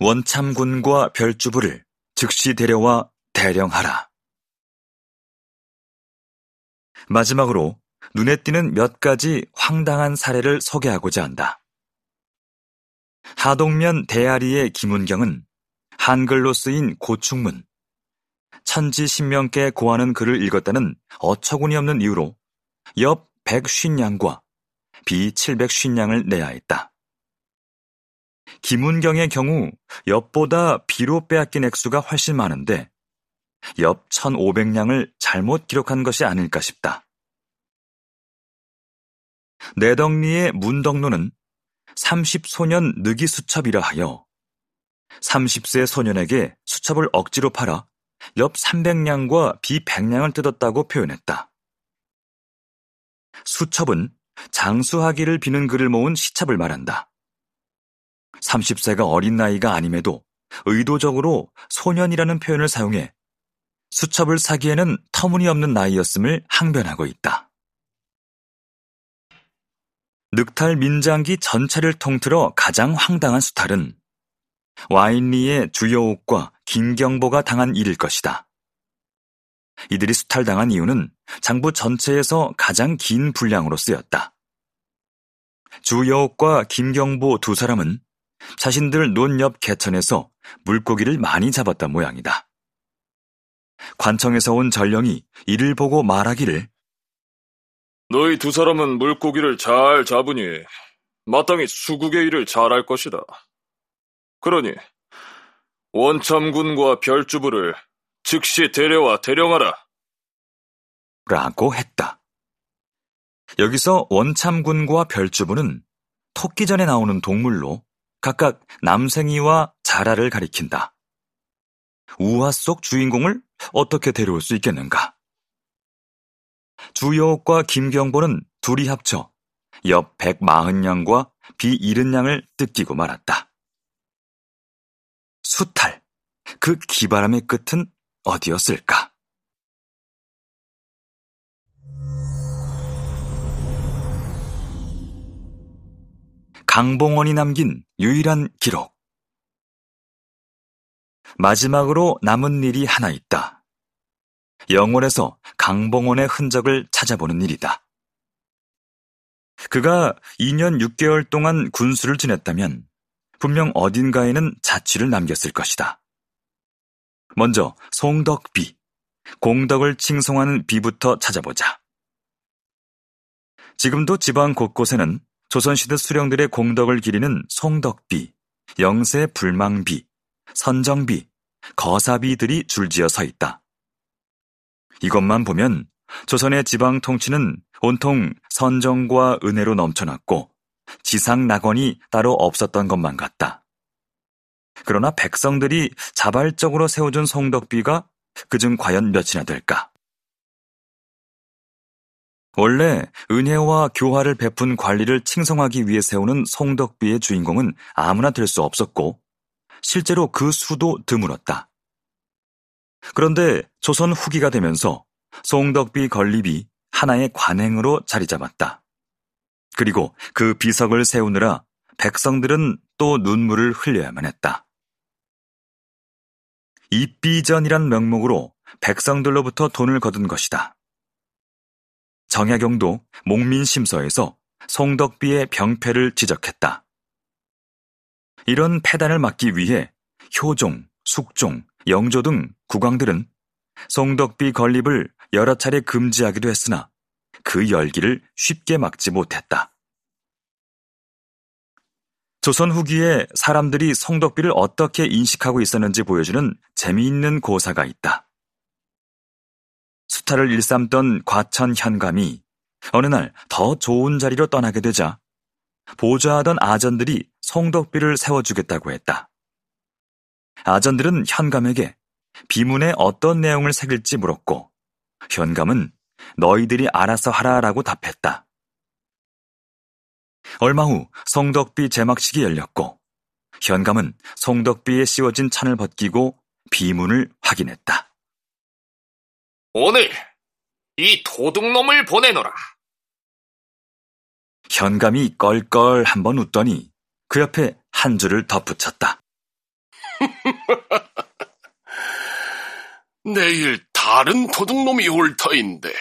원참군과 별주부를 즉시 데려와 대령하라. 마지막으로 눈에 띄는 몇 가지 황당한 사례를 소개하고자 한다. 하동면 대아리의 김은경은 한글로 쓰인 고충문, 천지 신명께 고하는 글을 읽었다는 어처구니 없는 이유로 옆 150냥과 비 750냥을 내야 했다. 김은경의 경우 옆보다 비로 빼앗긴 액수가 훨씬 많은데 옆 1500냥을 잘못 기록한 것이 아닐까 싶다. 내덕리의 문덕로는 30소년 느기 수첩이라 하여 30세 소년에게 수첩을 억지로 팔아 옆 300냥과 비 100냥을 뜯었다고 표현했다. 수첩은 장수하기를 비는 글을 모은 시첩을 말한다. 30세가 어린 나이가 아님에도 의도적으로 소년이라는 표현을 사용해 수첩을 사기에는 터무니없는 나이였음을 항변하고 있다. 늑탈 민장기 전체를 통틀어 가장 황당한 수탈은 와인리의 주여옥과 김경보가 당한 일일 것이다. 이들이 수탈당한 이유는 장부 전체에서 가장 긴 분량으로 쓰였다. 주여옥과 김경보 두 사람은 자신들 논 옆 개천에서 물고기를 많이 잡았던 모양이다. 관청에서 온 전령이 이를 보고 말하기를 너희 두 사람은 물고기를 잘 잡으니 마땅히 수국의 일을 잘할 것이다. 그러니 원참군과 별주부를 즉시 데려와 대령하라. 라고 했다. 여기서 원참군과 별주부는 토끼전에 나오는 동물로 각각 남생이와 자라를 가리킨다. 우화 속 주인공을 어떻게 데려올 수 있겠는가? 주여옥과 김경보는 둘이 합쳐 옆 140냥과 비 70냥을 뜯기고 말았다. 수탈, 그 기바람의 끝은 어디였을까? 강봉원이 남긴 유일한 기록. 마지막으로 남은 일이 하나 있다. 영월에서 강봉원의 흔적을 찾아보는 일이다. 그가 2년 6개월 동안 군수를 지냈다면 분명 어딘가에는 자취를 남겼을 것이다. 먼저 송덕비, 공덕을 칭송하는 비부터 찾아보자. 지금도 지방 곳곳에는 조선시대 수령들의 공덕을 기리는 송덕비, 영세 불망비, 선정비, 거사비들이 줄지어 서 있다. 이것만 보면 조선의 지방 통치는 온통 선정과 은혜로 넘쳐났고 지상 낙원이 따로 없었던 것만 같다. 그러나 백성들이 자발적으로 세워준 송덕비가 그중 과연 몇이나 될까? 원래 은혜와 교화를 베푼 관리를 칭송하기 위해 세우는 송덕비의 주인공은 아무나 될 수 없었고 실제로 그 수도 드물었다. 그런데 조선 후기가 되면서 송덕비 건립이 하나의 관행으로 자리 잡았다. 그리고 그 비석을 세우느라 백성들은 또 눈물을 흘려야만 했다. 입비전이란 명목으로 백성들로부터 돈을 거둔 것이다. 정약용도 목민심서에서 송덕비의 병폐를 지적했다. 이런 폐단을 막기 위해 효종, 숙종, 영조 등 국왕들은 송덕비 건립을 여러 차례 금지하기도 했으나 그 열기를 쉽게 막지 못했다. 조선 후기에 사람들이 송덕비를 어떻게 인식하고 있었는지 보여주는 재미있는 고사가 있다. 수탈을 일삼던 과천 현감이 어느 날 더 좋은 자리로 떠나게 되자 보좌하던 아전들이 송덕비를 세워주겠다고 했다. 아전들은 현감에게 비문에 어떤 내용을 새길지 물었고 현감은 너희들이 알아서 하라라고 답했다. 얼마 후 송덕비 제막식이 열렸고 현감은 송덕비에 씌워진 찬을 벗기고 비문을 확인했다. 오늘 이 도둑놈을 보내노라. 현감이 껄껄 한번 웃더니 그 옆에 한 줄을 덧붙였다. 내일 다른 도둑놈이 올 터인데.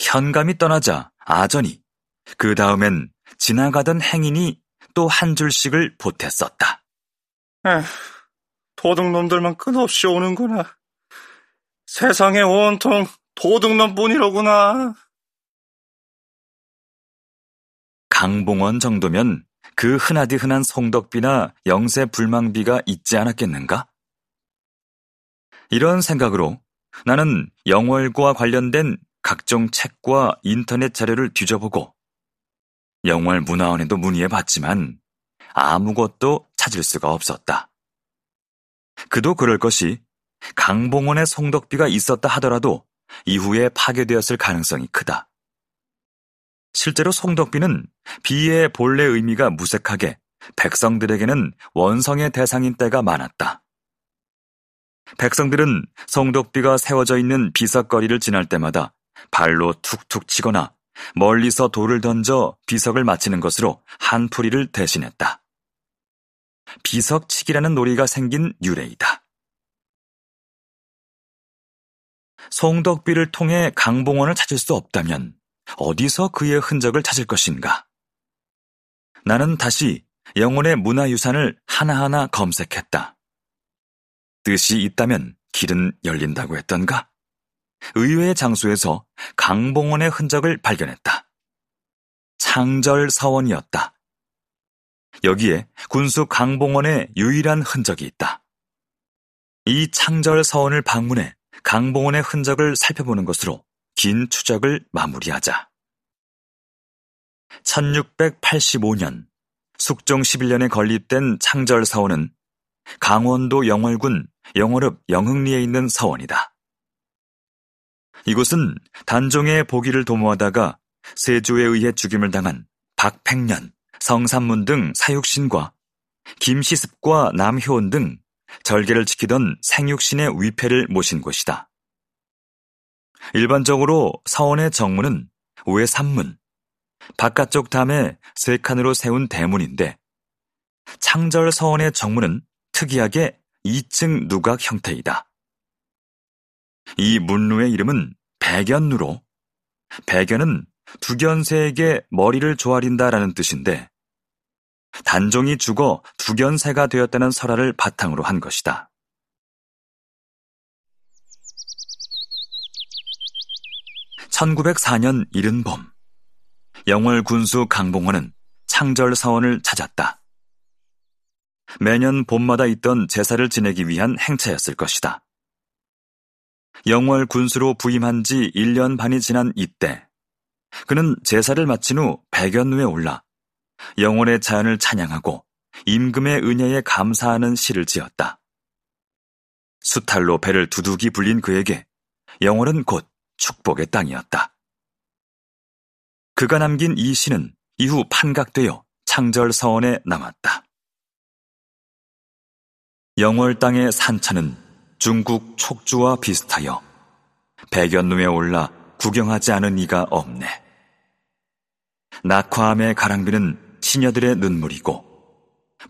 현감이 떠나자 아전이 그 다음엔 지나가던 행인이 또 한 줄씩을 보탰었다. 에, 도둑놈들만 끝없이 오는구나. 세상에 온통 도둑놈뿐이로구나. 강봉원 정도면 그 흔하디 흔한 송덕비나 영세 불망비가 있지 않았겠는가? 이런 생각으로 나는 영월과 관련된 각종 책과 인터넷 자료를 뒤져보고 영월 문화원에도 문의해 봤지만 아무것도 찾을 수가 없었다. 그도 그럴 것이 강봉원의 송덕비가 있었다 하더라도 이후에 파괴되었을 가능성이 크다. 실제로 송덕비는 비의 본래 의미가 무색하게 백성들에게는 원성의 대상인 때가 많았다. 백성들은 송덕비가 세워져 있는 비석거리를 지날 때마다 발로 툭툭 치거나 멀리서 돌을 던져 비석을 맞히는 것으로 한풀이를 대신했다. 비석치기라는 놀이가 생긴 유래이다. 송덕비를 통해 강봉원을 찾을 수 없다면 어디서 그의 흔적을 찾을 것인가? 나는 다시 영혼의 문화유산을 하나하나 검색했다. 뜻이 있다면 길은 열린다고 했던가? 의외의 장소에서 강봉원의 흔적을 발견했다. 창절서원이었다. 여기에 군수 강봉원의 유일한 흔적이 있다. 이 창절서원을 방문해 강봉원의 흔적을 살펴보는 것으로 긴 추적을 마무리하자. 1685년 숙종 11년에 건립된 창절서원은 강원도 영월군 영월읍 영흥리에 있는 서원이다. 이곳은 단종의 보기를 도모하다가 세조에 의해 죽임을 당한 박팽년, 성삼문 등 사육신과 김시습과 남효원 등 절개를 지키던 생육신의 위패를 모신 곳이다. 일반적으로 서원의 정문은 외삼문, 바깥쪽 담에 세 칸으로 세운 대문인데 창절 서원의 정문은 특이하게 2층 누각 형태이다. 이 문루의 이름은 백연루로 백연은 두견새에게 머리를 조아린다라는 뜻인데 단종이 죽어 두견새가 되었다는 설화를 바탕으로 한 것이다. (1904년) 이른 봄 영월 군수 강봉원은 창절 사원을 찾았다. 매년 봄마다 있던 제사를 지내기 위한 행차였을 것이다. 영월 군수로 부임한 지 1년 반이 지난 이때 그는 제사를 마친 후 백연루에 올라 영월의 자연을 찬양하고 임금의 은혜에 감사하는 시를 지었다. 수탈로 배를 두둑이 불린 그에게 영월은 곧 축복의 땅이었다. 그가 남긴 이 시는 이후 판각되어 창절서원에 남았다. 영월 땅의 산천은 중국 촉주와 비슷하여 백연루에 올라 구경하지 않은 이가 없네. 낙화암의 가랑비는 시녀들의 눈물이고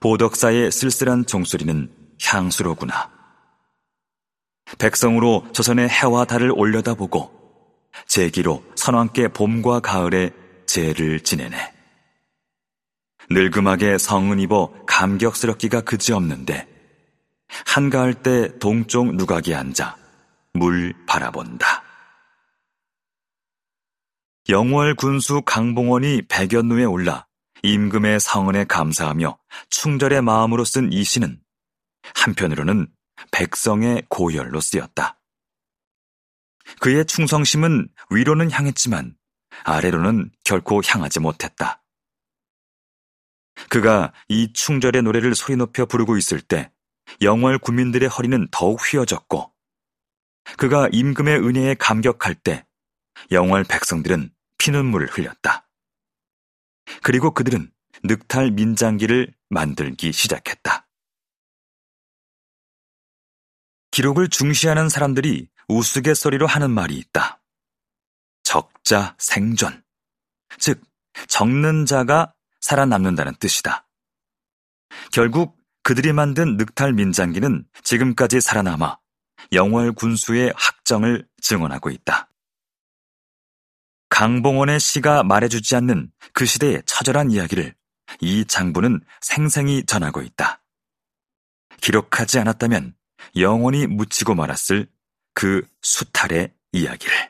보덕사의 쓸쓸한 종소리는 향수로구나. 백성으로 조선의 해와 달을 올려다보고 제기로 선왕께 봄과 가을에 제를 지내네. 늙음하게 성은 입어 감격스럽기가 그지없는데 한가할 때 동쪽 누각에 앉아 물 바라본다. 영월 군수 강봉원이 백연루에 올라 임금의 성은에 감사하며 충절의 마음으로 쓴 이 시는 한편으로는 백성의 고열로 쓰였다. 그의 충성심은 위로는 향했지만 아래로는 결코 향하지 못했다. 그가 이 충절의 노래를 소리 높여 부르고 있을 때 영월 군민들의 허리는 더욱 휘어졌고 그가 임금의 은혜에 감격할 때 영월 백성들은 피눈물을 흘렸다. 그리고 그들은 늑탈 민장기를 만들기 시작했다. 기록을 중시하는 사람들이 우스갯소리로 하는 말이 있다. 적자 생존. 즉, 적는 자가 살아남는다는 뜻이다. 결국 그들이 만든 늑탈 민장기는 지금까지 살아남아 영월 군수의 학정을 증언하고 있다. 강봉원의 시가 말해주지 않는 그 시대의 처절한 이야기를 이 장부는 생생히 전하고 있다. 기록하지 않았다면 영원히 묻히고 말았을 그 수탈의 이야기를.